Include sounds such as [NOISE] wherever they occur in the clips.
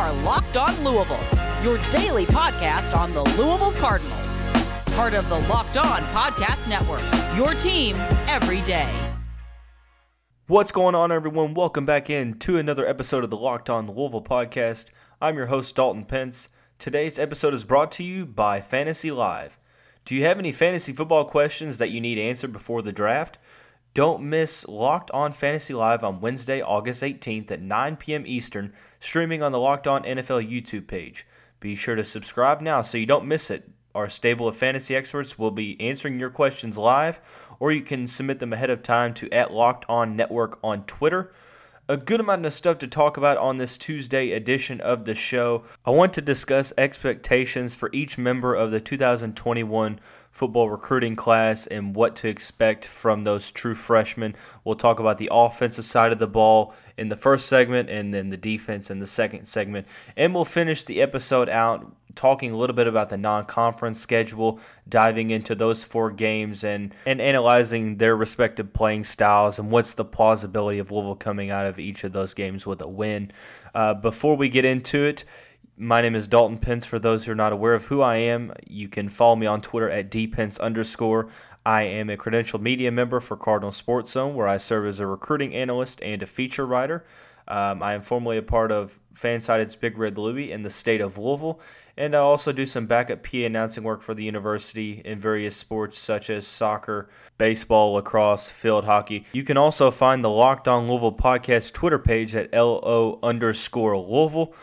are Locked On Louisville, your daily podcast on the Louisville Cardinals. Part of the Locked On Podcast Network, your team every day. What's going on, everyone? Welcome back in to another episode of the Locked On Louisville podcast. I'm your host, Dalton Pence. Today's episode is brought to you by Fantasy Live. Do you have any fantasy football questions that you need answered before the draft? Don't miss Locked On Fantasy Live on Wednesday, August 18th at 9 p.m. Eastern, streaming on the Locked On NFL YouTube page. Be sure to subscribe now so you don't miss it. Our stable of fantasy experts will be answering your questions live, or you can submit them ahead of time to at Locked On Network on Twitter a good amount of stuff to talk about on this Tuesday edition of the show. I want to discuss expectations for each member of the 2021 football recruiting class and what to expect from those true freshmen. We'll talk about the offensive side of the ball in the first segment and then the defense in the second segment. And we'll finish the episode out talking a little bit about the non-conference schedule, diving into those four games and and analyzing their respective playing styles and what's the plausibility of Louisville coming out of each of those games with a win. Uh, before we get into it, my name is Dalton Pence. For those who are not aware of who I am, you can follow me on Twitter at dpence underscore. I am a credentialed media member for Cardinal Sports Zone, where I serve as a recruiting analyst and a feature writer. Um, I am formerly a part of Fansided's Big Red Louie in the state of Louisville, and I also do some backup PA announcing work for the university in various sports such as soccer, baseball, lacrosse, field hockey. You can also find the Locked On Louisville podcast Twitter page at LO underscore Louisville.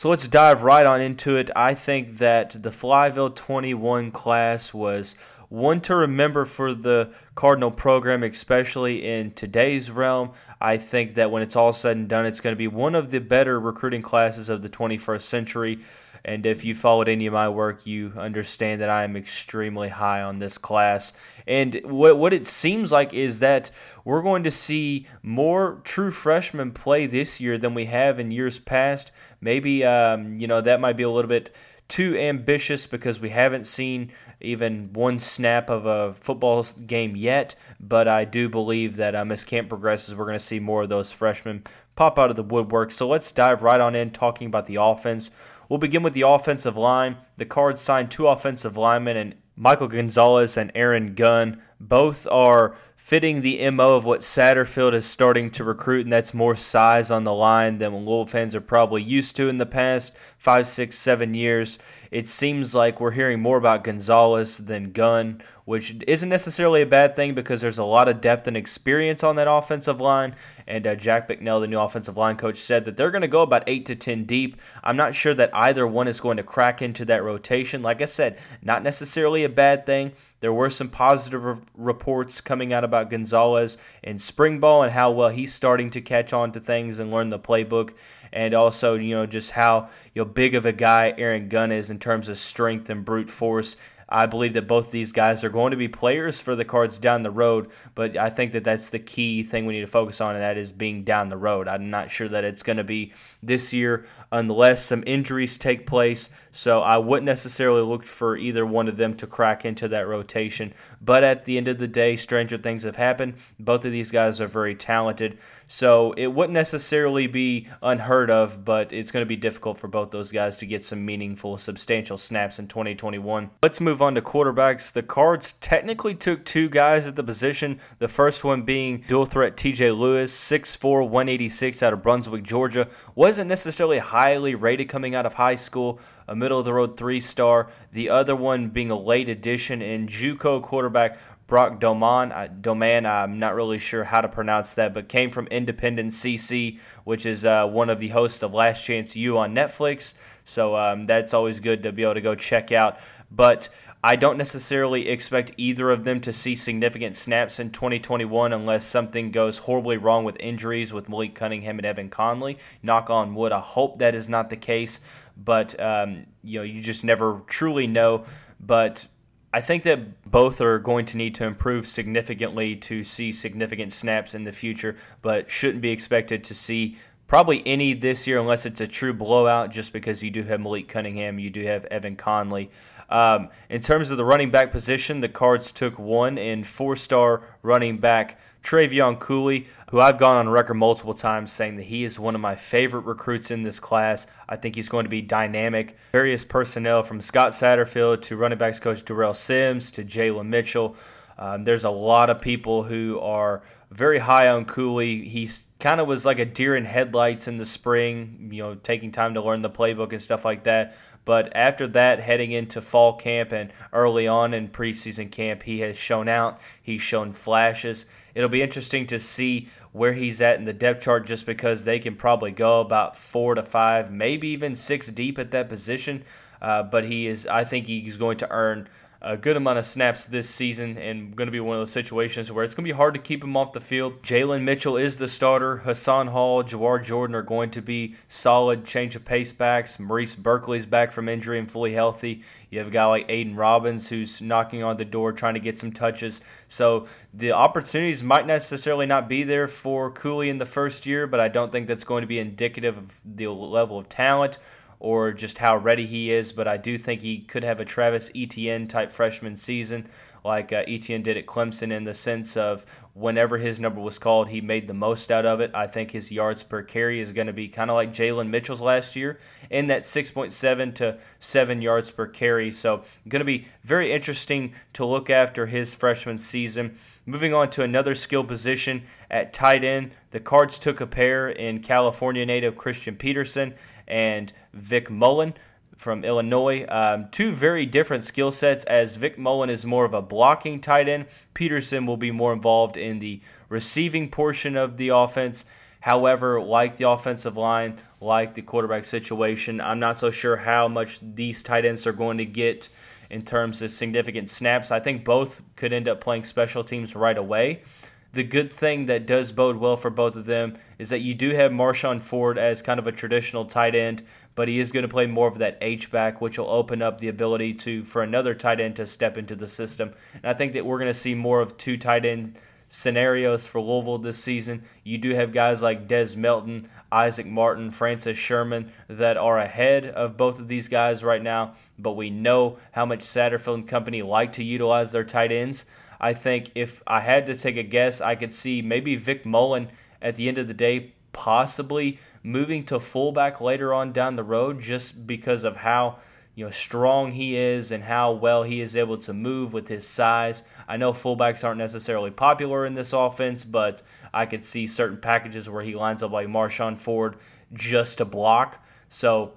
So let's dive right on into it. I think that the Flyville 21 class was one to remember for the Cardinal program, especially in today's realm. I think that when it's all said and done, it's going to be one of the better recruiting classes of the 21st century. And if you followed any of my work, you understand that I am extremely high on this class. And what, what it seems like is that we're going to see more true freshmen play this year than we have in years past maybe um, you know that might be a little bit too ambitious because we haven't seen even one snap of a football game yet. But I do believe that um, as camp progresses, we're going to see more of those freshmen pop out of the woodwork. So let's dive right on in talking about the offense. We'll begin with the offensive line. The Cards signed two offensive linemen, and Michael Gonzalez and Aaron Gunn. Both are fitting the MO of what Satterfield is starting to recruit, and that's more size on the line than Louisville fans are probably used to in the past five, six, seven years. It seems like we're hearing more about Gonzalez than Gunn, which isn't necessarily a bad thing because there's a lot of depth and experience on that offensive line. And uh, Jack Bicknell, the new offensive line coach, said that they're going to go about eight to ten deep. I'm not sure that either one is going to crack into that rotation. Like I said, not necessarily a bad thing. There were some positive re- reports coming out about Gonzalez in spring ball and how well he's starting to catch on to things and learn the playbook and also you know just how you know big of a guy Aaron Gunn is in terms of strength and brute force. I believe that both of these guys are going to be players for the Cards down the road, but I think that that's the key thing we need to focus on, and that is being down the road. I'm not sure that it's going to be this year unless some injuries take place. So I wouldn't necessarily look for either one of them to crack into that rotation. But at the end of the day, stranger things have happened. Both of these guys are very talented. So it wouldn't necessarily be unheard of, but it's going to be difficult for both those guys to get some meaningful, substantial snaps in 2021. Let's move on to quarterbacks. The Cards technically took two guys at the position, the first one being dual threat TJ Lewis, 6'4, 186 out of Brunswick, Georgia. Wasn't necessarily highly rated coming out of high school a middle of the road three star. The other one being a late addition in JUCO quarterback Brock Domann. Uh, Domann, I'm not really sure how to pronounce that, but came from Independence CC, which is uh, one of the hosts of Last Chance U on Netflix. So um, that's always good to be able to go check out. But I don't necessarily expect either of them to see significant snaps in 2021 unless something goes horribly wrong with injuries with Malik Cunningham and Evan Conley. Knock on wood. I hope that is not the case but um, you know you just never truly know. But I think that both are going to need to improve significantly to see significant snaps in the future, but shouldn't be expected to see probably any this year unless it's a true blowout, just because you do have Malik Cunningham, you do have Evan Conley. Um, in terms of the running back position, the Cards took one in four star running back Trevion Cooley, who I've gone on record multiple times saying that he is one of my favorite recruits in this class. I think he's going to be dynamic. Various personnel from Scott Satterfield to running backs coach Darrell Sims to Jalen Mitchell. Um, there's a lot of people who are very high on Cooley. He's kind of was like a deer in headlights in the spring, you know, taking time to learn the playbook and stuff like that. But after that, heading into fall camp and early on in preseason camp, he has shown out. He's shown flashes. It'll be interesting to see where he's at in the depth chart just because they can probably go about four to five, maybe even six deep at that position. Uh, but he is, I think he's going to earn a good amount of snaps this season and going to be one of those situations where it's going to be hard to keep him off the field. Jalen Mitchell is the starter. Hassan Hall, Jawar Jordan are going to be solid change of pace backs. Maurice Burkley's back from injury and fully healthy. You have a guy like Aiden Robbins who's knocking on the door trying to get some touches. So the opportunities might necessarily not be there for Cooley in the first year, but I don't think that's going to be indicative of the level of talent or just how ready he is, but I do think he could have a Travis Etienne type freshman season like uh, Etienne did at Clemson in the sense of whenever his number was called, he made the most out of it. I think his yards per carry is going to be kind of like Jalen Mitchell's last year in that 6.7 to 7 yards per carry. So, going to be very interesting to look after his freshman season. Moving on to another skill position at tight end, the Cards took a pair in California native Christian Peterson and Vic Mullen from Illinois. Um, two very different skill sets, as Vic Mullen is more of a blocking tight end. Peterson will be more involved in the receiving portion of the offense. However, like the offensive line, like the quarterback situation, I'm not so sure how much these tight ends are going to get in terms of significant snaps. I think both could end up playing special teams right away. The good thing that does bode well for both of them is that you do have Marshawn Ford as kind of a traditional tight end, but he is going to play more of that H back, which will open up the ability to for another tight end to step into the system. And I think that we're going to see more of two tight end scenarios for Louisville this season. You do have guys like Des Melton, Isaac Martin, Francis Sherman that are ahead of both of these guys right now, but we know how much Satterfield and company like to utilize their tight ends. I think if I had to take a guess, I could see maybe Vic Mullen at the end of the day possibly moving to fullback later on down the road just because of how you know strong he is and how well he is able to move with his size. I know fullbacks aren't necessarily popular in this offense, but I could see certain packages where he lines up like Marshawn Ford just to block. So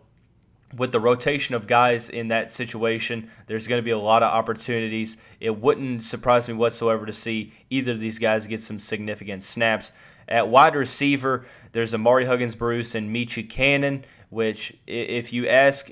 with the rotation of guys in that situation, there's going to be a lot of opportunities. It wouldn't surprise me whatsoever to see either of these guys get some significant snaps. At wide receiver, there's Ahmari Huggins Bruce and Meechie Cannon, which, if you ask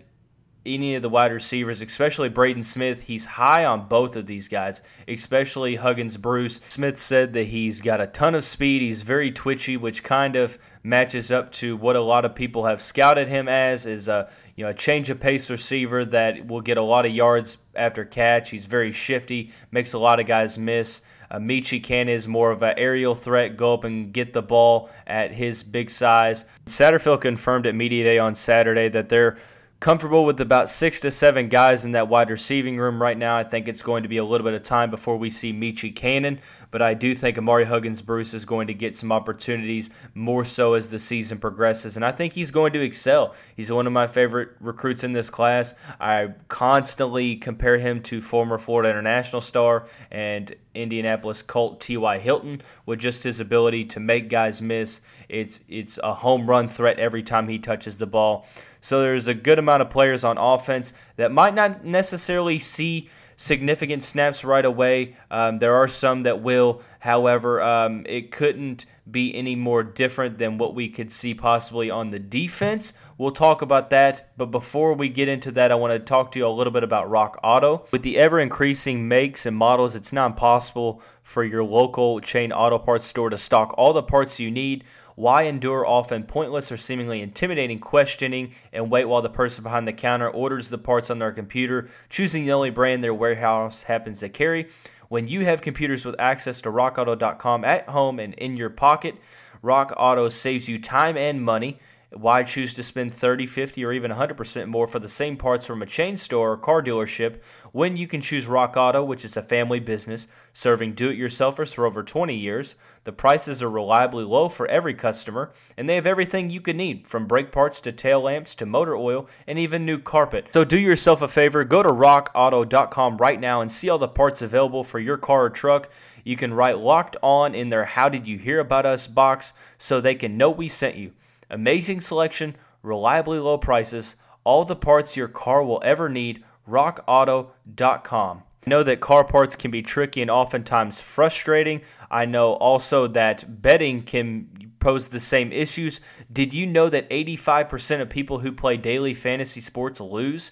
any of the wide receivers, especially Braden Smith, he's high on both of these guys, especially Huggins Bruce. Smith said that he's got a ton of speed. He's very twitchy, which kind of matches up to what a lot of people have scouted him as is a you know a change of pace receiver that will get a lot of yards after catch. He's very shifty, makes a lot of guys miss. Uh, Meechie Can is more of an aerial threat, go up and get the ball at his big size. Satterfield confirmed at Media Day on Saturday that they're comfortable with about six to seven guys in that wide receiving room right now. I think it's going to be a little bit of time before we see Meechie Cannon, but I do think Ahmari Huggins Bruce is going to get some opportunities more so as the season progresses, and I think he's going to excel. He's one of my favorite recruits in this class. I constantly compare him to former Florida International star and Indianapolis Colt T.Y. Hilton with just his ability to make guys miss. It's it's a home run threat every time he touches the ball. So there's a good amount of players on offense that might not necessarily see significant snaps right away. Um, there are some that will. However, um, it couldn't be any more different than what we could see possibly on the defense. We'll talk about that. But before we get into that, I want to talk to you a little bit about Rock Auto. With the ever increasing makes and models, it's not impossible for your local chain auto parts store to stock all the parts you need why endure often pointless or seemingly intimidating questioning and wait while the person behind the counter orders the parts on their computer, choosing the only brand their warehouse happens to carry? When you have computers with access to rockauto.com at home and in your pocket, Rock Auto saves you time and money Why choose to spend 30, 50, or even 100% more for the same parts from a chain store or car dealership when you can choose Rock Auto, which is a family business serving do it yourselfers for over 20 years? The prices are reliably low for every customer, and they have everything you could need from brake parts to tail lamps to motor oil and even new carpet. So do yourself a favor, go to rockauto.com right now and see all the parts available for your car or truck. You can write locked on in their How Did You Hear About Us box so they can know we sent you. Amazing selection, reliably low prices, all the parts your car will ever need. RockAuto.com. I know that car parts can be tricky and oftentimes frustrating. I know also that betting can pose the same issues. Did you know that 85% of people who play daily fantasy sports lose?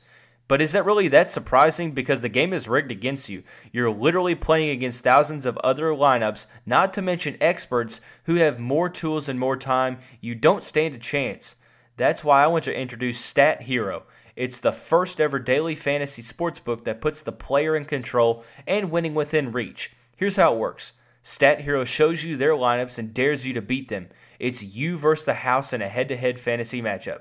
But is that really that surprising? Because the game is rigged against you. You're literally playing against thousands of other lineups, not to mention experts who have more tools and more time. You don't stand a chance. That's why I want to introduce Stat Hero. It's the first ever daily fantasy sports book that puts the player in control and winning within reach. Here's how it works Stat Hero shows you their lineups and dares you to beat them. It's you versus the house in a head to head fantasy matchup.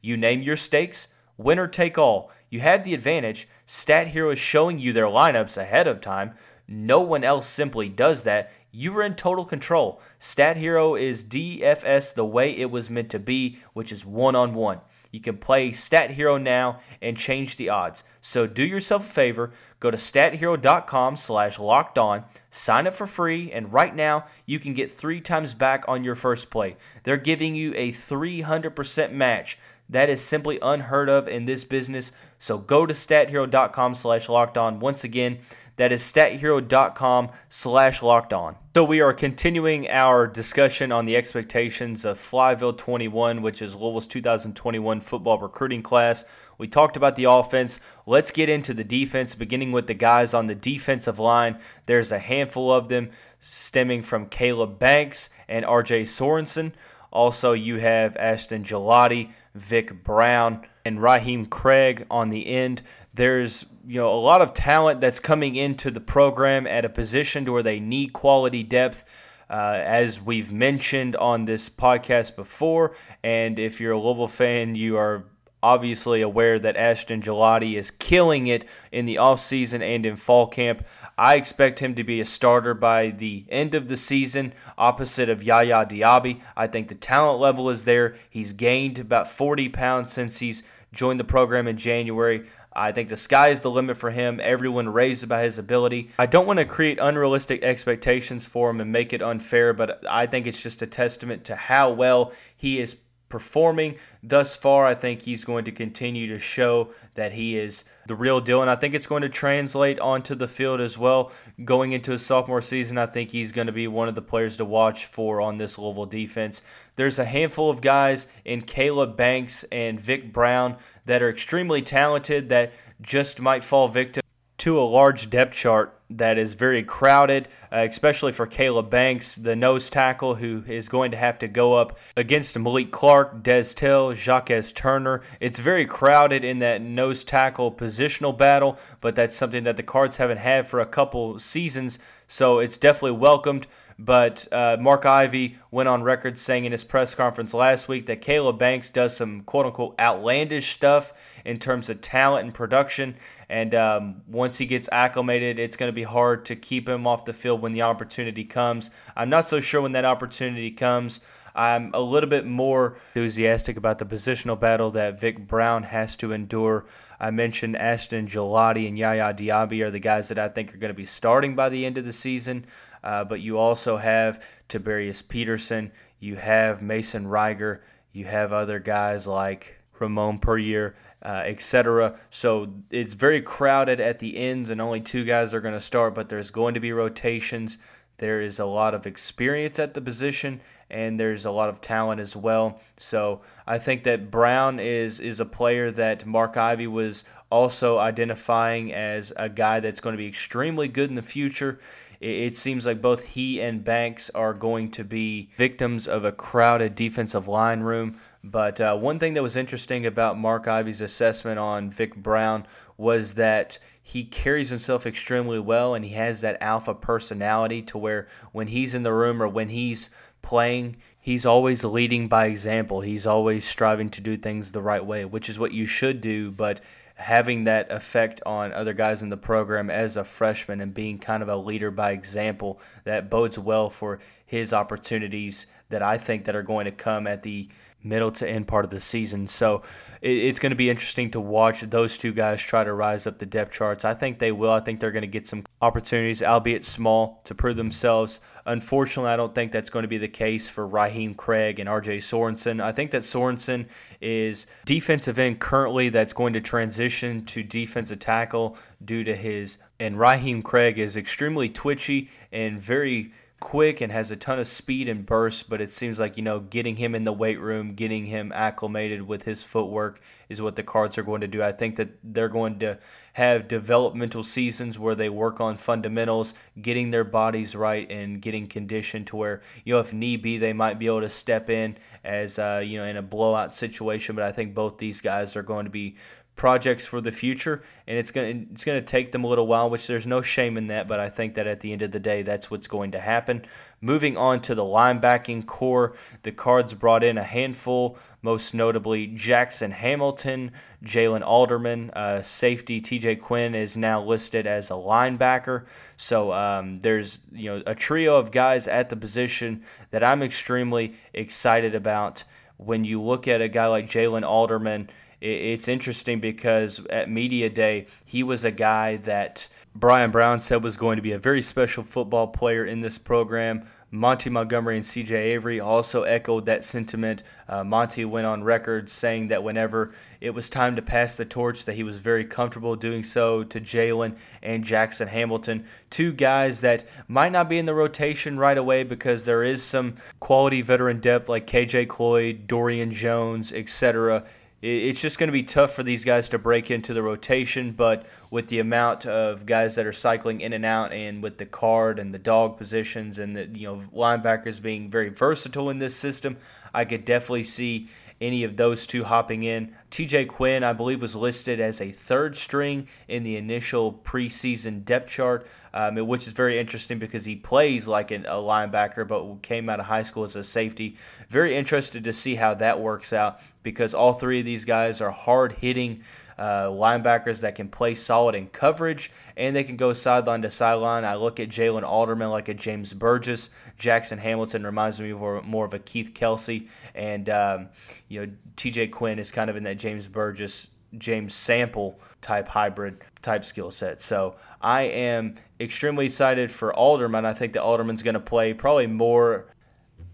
You name your stakes, winner take all. You had the advantage. Stat Hero is showing you their lineups ahead of time. No one else simply does that. You are in total control. Stat Hero is DFS the way it was meant to be, which is one on one. You can play Stat Hero now and change the odds. So do yourself a favor, go to stathero.com slash locked on, sign up for free, and right now you can get three times back on your first play. They're giving you a 300% match. That is simply unheard of in this business. So go to stathero.com slash locked on. Once again, that is stathero.com slash locked on. So we are continuing our discussion on the expectations of Flyville 21, which is Louisville's 2021 football recruiting class. We talked about the offense. Let's get into the defense, beginning with the guys on the defensive line. There's a handful of them stemming from Caleb Banks and RJ Sorensen. Also, you have Ashton Gillotte, Vic Brown, and Raheem Craig on the end. There's you know a lot of talent that's coming into the program at a position where they need quality depth. Uh, as we've mentioned on this podcast before, and if you're a Louisville fan, you are obviously aware that Ashton Gillotte is killing it in the offseason and in fall camp. I expect him to be a starter by the end of the season, opposite of Yaya Diaby. I think the talent level is there. He's gained about 40 pounds since he's joined the program in January. I think the sky is the limit for him. Everyone raised about his ability. I don't want to create unrealistic expectations for him and make it unfair, but I think it's just a testament to how well he is performing thus far. I think he's going to continue to show that he is the real deal, and I think it's going to translate onto the field as well. Going into his sophomore season, I think he's going to be one of the players to watch for on this Louisville defense. There's a handful of guys in Caleb Banks and Vic Brown that are extremely talented that just might fall victim to a large depth chart that is very crowded, uh, especially for Caleb Banks, the nose tackle, who is going to have to go up against Malik Clark, Des Till, Jacques Turner. It's very crowded in that nose tackle positional battle, but that's something that the Cards haven't had for a couple seasons, so it's definitely welcomed. But uh, Mark Ivey went on record saying in his press conference last week that Caleb Banks does some quote unquote outlandish stuff in terms of talent and production. And um, once he gets acclimated, it's going to be hard to keep him off the field when the opportunity comes. I'm not so sure when that opportunity comes. I'm a little bit more enthusiastic about the positional battle that Vic Brown has to endure. I mentioned Ashton Gillotte and Yaya Diaby are the guys that I think are going to be starting by the end of the season. Uh, but you also have Tiberius Peterson, you have Mason Reiger, you have other guys like Ramon Puryear, uh, etc. So it's very crowded at the ends, and only two guys are going to start, but there's going to be rotations. There is a lot of experience at the position, and there's a lot of talent as well. So I think that Brown is is a player that Mark Ivey was also identifying as a guy that's going to be extremely good in the future it seems like both he and Banks are going to be victims of a crowded defensive line room. But uh, one thing that was interesting about Mark Ivey's assessment on Vic Brown was that he carries himself extremely well and he has that alpha personality to where when he's in the room or when he's playing, he's always leading by example. He's always striving to do things the right way, which is what you should do. But having that effect on other guys in the program as a freshman and being kind of a leader by example that bodes well for his opportunities that I think that are going to come at the middle to end part of the season. So it's going to be interesting to watch those two guys try to rise up the depth charts. I think they will. I think they're going to get some opportunities, albeit small, to prove themselves. Unfortunately, I don't think that's going to be the case for Raheem Craig and RJ Sorensen. I think that Sorensen is defensive end currently that's going to transition to defensive tackle due to his and Raheem Craig is extremely twitchy and very quick and has a ton of speed and burst, but it seems like, you know, getting him in the weight room, getting him acclimated with his footwork is what the Cards are going to do. I think that they're going to have developmental seasons where they work on fundamentals, getting their bodies right and getting conditioned to where, you know, if need be, they might be able to step in as, uh, you know, in a blowout situation. But I think both these guys are going to be projects for the future, and it's going to it's going to take them a little while, which there's no shame in that. But I think that at the end of the day, that's what's going to happen. Moving on to the linebacking core, the Cards brought in a handful, most notably Jackson Hamilton, Jalen Alderman, uh, safety T.J. Quinn is now listed as a linebacker. So um, there's you know a trio of guys at the position that I'm extremely excited about. When you look at a guy like Jalen Alderman it's interesting because at Media Day, he was a guy that Brian Brown said was going to be a very special football player in this program. Monty Montgomery and CJ Avery also echoed that sentiment. Uh, Monty went on record saying that whenever it was time to pass the torch, that he was very comfortable doing so to Jalen and Jackson Hamilton, two guys that might not be in the rotation right away because there is some quality veteran depth like KJ Cloyd, Dorian Jones, etc it's just going to be tough for these guys to break into the rotation. But with the amount of guys that are cycling in and out, and with the card and the dog positions, and the you know linebackers being very versatile in this system, I could definitely see any of those two hopping in. TJ Quinn, I believe, was listed as a third string in the initial preseason depth chart, um, which is very interesting because he plays like an, a linebacker but came out of high school as a safety. Very interested to see how that works out because all three of these guys are hard hitting uh, linebackers that can play solid in coverage and they can go sideline to sideline. I look at Jalen Alderman like a James Burgess. Jackson Hamilton reminds me more, more of a Keith Kelsey, and um, you know T.J. Quinn is kind of in that James Burgess, James Sample type hybrid type skill set. So I am extremely excited for Alderman. I think that Alderman's going to play probably more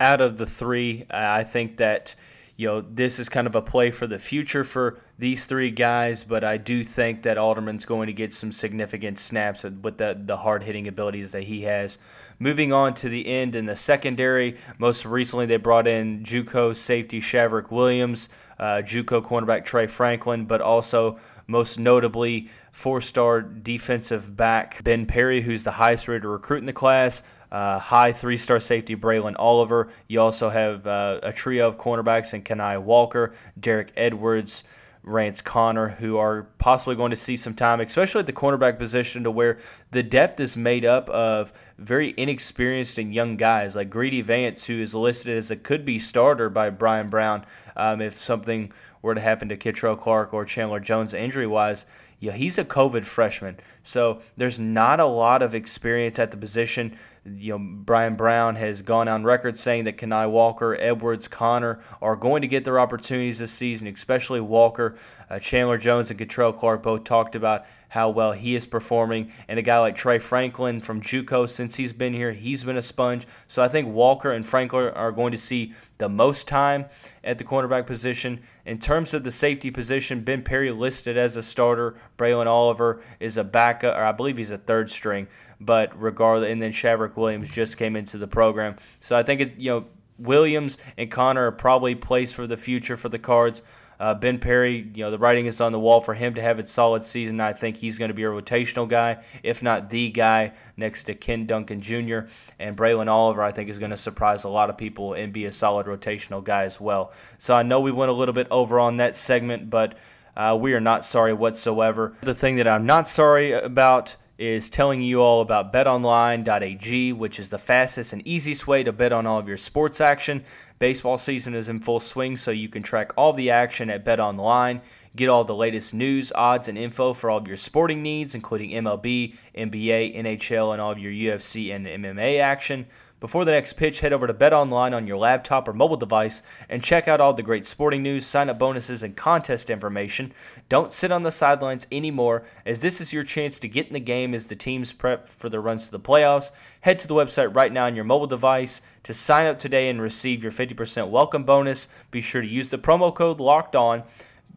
out of the three. I think that you know, this is kind of a play for the future for these three guys, but I do think that Alderman's going to get some significant snaps with the, the hard hitting abilities that he has. Moving on to the end in the secondary, most recently they brought in Juco safety Shavrick Williams, uh, Juco cornerback Trey Franklin, but also most notably four star defensive back Ben Perry, who's the highest rated recruit in the class uh, high three star safety Braylon Oliver. You also have uh, a trio of cornerbacks in Kenai Walker, Derek Edwards, Rance Connor, who are possibly going to see some time, especially at the cornerback position, to where the depth is made up of very inexperienced and young guys like Greedy Vance, who is listed as a could be starter by Brian Brown um, if something were to happen to Kei'Trel Clark or Chandler Jones injury wise. Yeah, he's a COVID freshman, so there's not a lot of experience at the position you know, Brian Brown has gone on record saying that Kenai Walker, Edwards, Connor are going to get their opportunities this season, especially Walker. Uh, Chandler Jones and Kei'Trel Clark both talked about how well he is performing. And a guy like Trey Franklin from Juco, since he's been here, he's been a sponge. So I think Walker and Franklin are going to see the most time at the cornerback position. In terms of the safety position, Ben Perry listed as a starter. Braylon Oliver is a backup, or I believe he's a third string but regardless, and then Shavrick Williams just came into the program. So I think it, you know Williams and Connor are probably placed for the future for the Cards. Uh, ben Perry, you know, the writing is on the wall for him to have a solid season. I think he's going to be a rotational guy, if not the guy, next to Ken Duncan Jr. And Braylon Oliver, I think, is going to surprise a lot of people and be a solid rotational guy as well. So I know we went a little bit over on that segment, but uh, we are not sorry whatsoever. The thing that I'm not sorry about is telling you all about betonline.ag, which is the fastest and easiest way to bet on all of your sports action. Baseball season is in full swing, so you can track all the action at BetOnline. Get all the latest news, odds, and info for all of your sporting needs, including MLB, NBA, NHL, and all of your UFC and MMA action. Before the next pitch, head over to BetOnline on your laptop or mobile device and check out all the great sporting news, sign up bonuses, and contest information. Don't sit on the sidelines anymore, as this is your chance to get in the game as the teams prep for their runs to the playoffs. Head to the website right now on your mobile device to sign up today and receive your 50% welcome bonus. Be sure to use the promo code LOCKED ON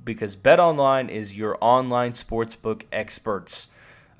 because BetOnline is your online sportsbook experts.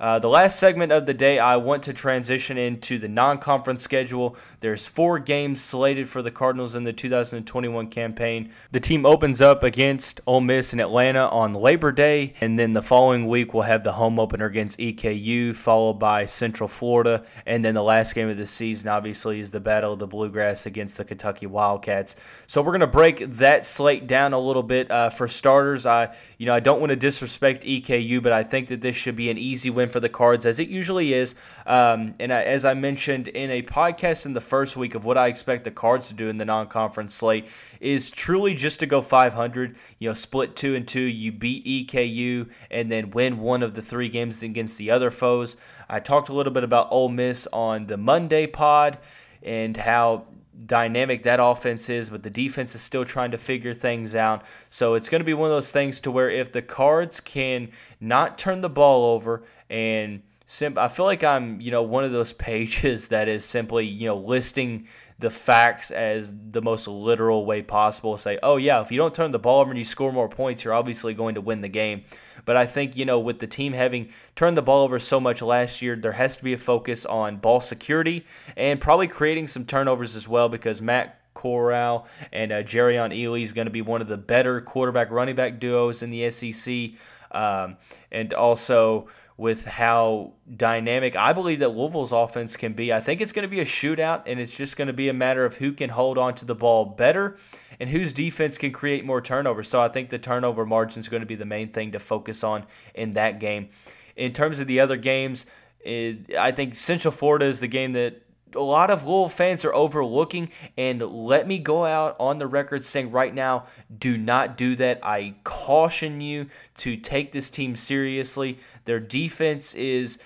Uh, the last segment of the day, I want to transition into the non-conference schedule. There's four games slated for the Cardinals in the 2021 campaign. The team opens up against Ole Miss in Atlanta on Labor Day, and then the following week we'll have the home opener against EKU, followed by Central Florida, and then the last game of the season, obviously, is the Battle of the Bluegrass against the Kentucky Wildcats. So we're gonna break that slate down a little bit. Uh, for starters, I you know I don't want to disrespect EKU, but I think that this should be an easy win for the Cards, as it usually is. Um, and I, as I mentioned in a podcast in the first week of what I expect the Cards to do in the non-conference slate, is truly just to go 500. You know, split two and two. You beat EKU and then win one of the three games against the other foes. I talked a little bit about Ole Miss on the Monday pod and how dynamic that offense is, but the defense is still trying to figure things out. So it's going to be one of those things to where if the Cards can not turn the ball over and sim- I feel like I'm, you know, one of those [LAUGHS] pages that is simply, you know, listing the facts as the most literal way possible. Say, oh yeah, if you don't turn the ball over and you score more points, you're obviously going to win the game. But I think you know with the team having turned the ball over so much last year, there has to be a focus on ball security and probably creating some turnovers as well because Matt Corral and uh, Jerrion Ealy is going to be one of the better quarterback running back duos in the SEC. Um, and also with how dynamic I believe that Louisville's offense can be. I think it's going to be a shootout, and it's just going to be a matter of who can hold on to the ball better and whose defense can create more turnovers. So I think the turnover margin is going to be the main thing to focus on in that game. In terms of the other games, it, I think Central Florida is the game that a lot of Louisville fans are overlooking. And let me go out on the record saying right now, do not do that. I caution you to take this team seriously. Their defense is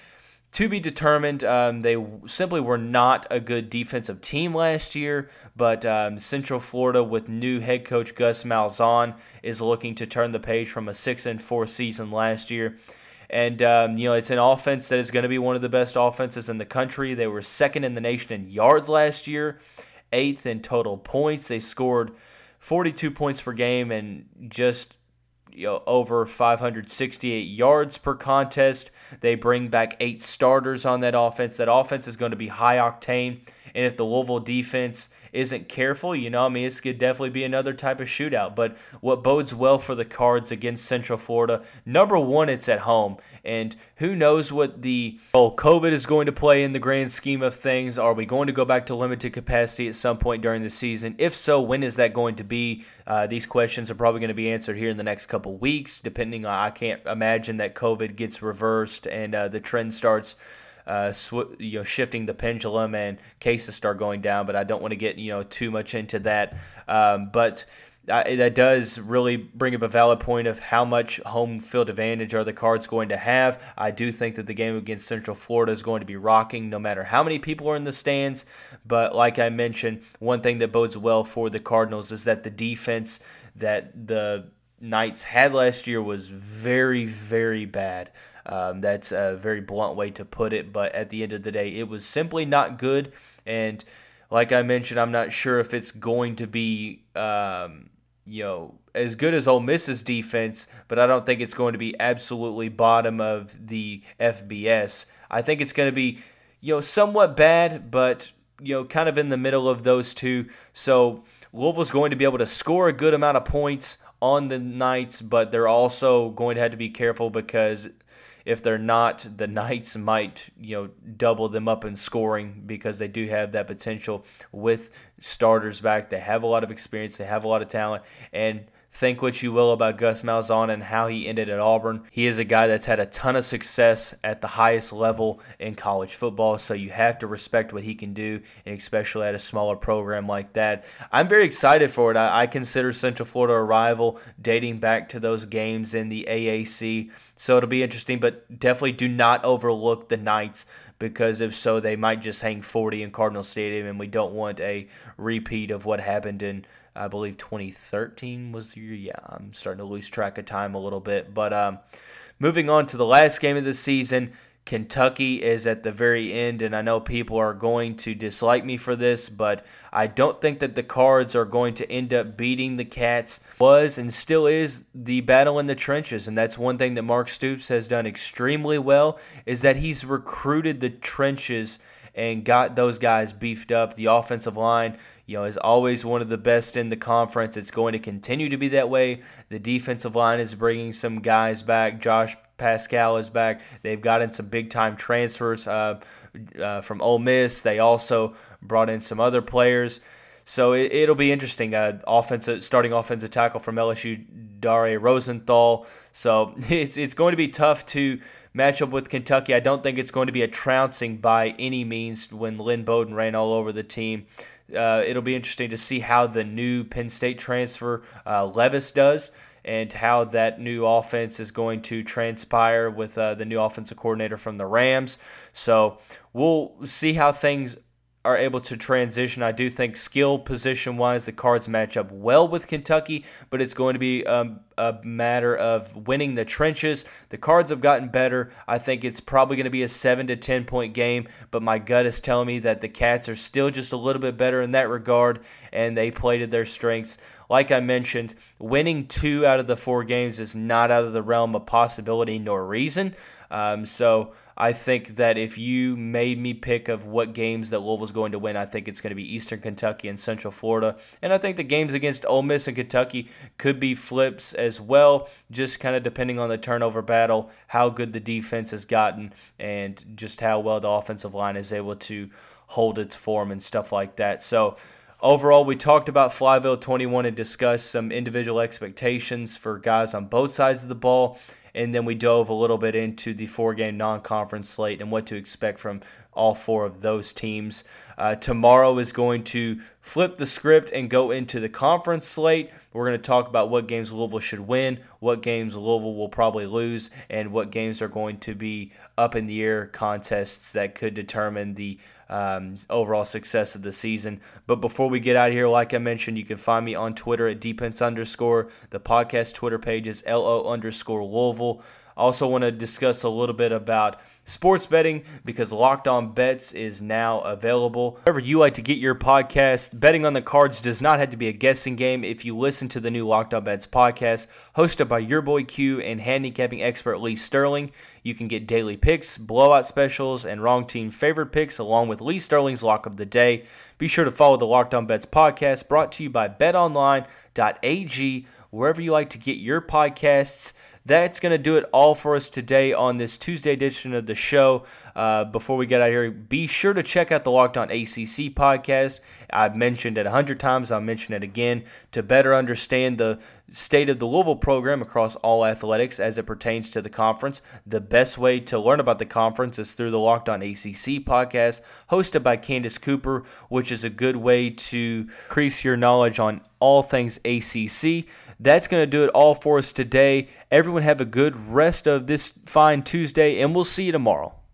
to be determined. Um, they simply were not a good defensive team last year, but um, Central Florida, with new head coach Gus Malzahn, is looking to turn the page from a six and four season last year. And, um, you know, it's an offense that is going to be one of the best offenses in the country. They were second in the nation in yards last year, eighth in total points. They scored 42 points per game and just you know, over 568 yards per contest. They bring back eight starters on that offense. That offense is going to be high octane. And if the Louisville defense isn't careful, you know, I mean, this could definitely be another type of shootout. But what bodes well for the Cards against Central Florida, number one, it's at home. And who knows what the oh, COVID is going to play in the grand scheme of things? Are we going to go back to limited capacity at some point during the season? If so, when is that going to be? Uh, these questions are probably going to be answered here in the next couple weeks, depending on, I can't imagine that COVID gets reversed and uh, the trend starts uh, sw- you know, shifting the pendulum and cases start going down. But I don't want to get you know too much into that. Um, but I, that does really bring up a valid point of how much home field advantage are the Cards going to have. I do think that the game against Central Florida is going to be rocking no matter how many people are in the stands. But like I mentioned, one thing that bodes well for the Cardinals is that the defense that the Knights had last year was very, very bad. Um, that's a very blunt way to put it, but at the end of the day, it was simply not good. And like I mentioned, I'm not sure if it's going to be, um, you know, as good as Ole Miss's defense, but I don't think it's going to be absolutely bottom of the FBS. I think it's going to be, you know, somewhat bad, but you know, kind of in the middle of those two. So Louisville's going to be able to score a good amount of points on the Knights, but they're also going to have to be careful because if they're not, the Knights might you know double them up in scoring because they do have that potential with starters back. They have a lot of experience, they have a lot of talent, and Think what you will about Gus Malzahn and how he ended at Auburn. He is a guy that's had a ton of success at the highest level in college football, so you have to respect what he can do, and especially at a smaller program like that. I'm very excited for it. I, I consider Central Florida a rival dating back to those games in the AAC, so it'll be interesting, but definitely do not overlook the Knights because if so, they might just hang 40 in Cardinal Stadium, and we don't want a repeat of what happened in I believe 2013 was the year. Yeah, I'm starting to lose track of time a little bit. But um, moving on to the last game of the season, Kentucky is at the very end, and I know people are going to dislike me for this, but I don't think that the Cards are going to end up beating the Cats. Was and still is the battle in the trenches, and that's one thing that Mark Stoops has done extremely well is that he's recruited the trenches and got those guys beefed up. The offensive line you know, is always one of the best in the conference. It's going to continue to be that way. The defensive line is bringing some guys back. Josh Paschal is back. They've gotten some big time transfers uh, uh, from Ole Miss. They also brought in some other players. So it, will be interesting. Uh, offensive starting offensive tackle from LSU, Dare Rosenthal. So [LAUGHS] it's it's going to be tough to match up with Kentucky. I don't think it's going to be a trouncing by any means when Lynn Bowden ran all over the team. Uh, it'll be interesting to see how the new Penn State transfer uh, Levis does and how that new offense is going to transpire with uh, the new offensive coordinator from the Rams. So we'll see how things are able to transition. I do think skill position wise, the Cards match up well with Kentucky, but it's going to be um, a matter of winning the trenches. The Cards have gotten better. I think it's probably going to be a 7 to 10 point game, but my gut is telling me that the Cats are still just a little bit better in that regard, and they played to their strengths. Like I mentioned, winning two out of the four games is not out of the realm of possibility nor reason. Um, so I think that if you made me pick of what games that Louisville's going to win, I think it's going to be Eastern Kentucky and Central Florida. And I think the games against Ole Miss and Kentucky could be flips as well, just kind of depending on the turnover battle, how good the defense has gotten, and just how well the offensive line is able to hold its form and stuff like that. So, Overall, we talked about Flyville 21 and discussed some individual expectations for guys on both sides of the ball and then we dove a little bit into the four game non conference slate and what to expect from all four of those teams. Uh, tomorrow is going to flip the script and go into the conference slate. We're going to talk about what games Louisville should win, what games Louisville will probably lose, and what games are going to be up in the air contests that could determine the um, overall success of the season. But before we get out of here, like I mentioned, you can find me on Twitter at dpence underscore. The podcast Twitter page is LO underscore Louisville. Also, want to discuss a little bit about sports betting because Locked On Bets is now available. Wherever you like to get your podcast, betting on the cards does not have to be a guessing game. If you listen to the new Locked On Bets podcast, hosted by your boy Q and handicapping expert Lee Sterling, you can get daily picks, blowout specials, and wrong team favorite picks along with Lee Sterling's lock of the day. Be sure to follow the Locked On Bets podcast brought to you by betonline.ag wherever you like to get your podcasts. That's going to do it all for us today on this Tuesday edition of the show. Uh, before we get out here, be sure to check out the Locked On ACC podcast. I've mentioned it a hundred times. I'll mention it again to better understand the state of the Louisville program across all athletics as it pertains to the conference. The best way to learn about the conference is through the Locked On ACC podcast, hosted by Candace Cooper, which is a good way to increase your knowledge on all things ACC. That's going to do it all for us today. Everyone have a good rest of this fine Tuesday, and we'll see you tomorrow.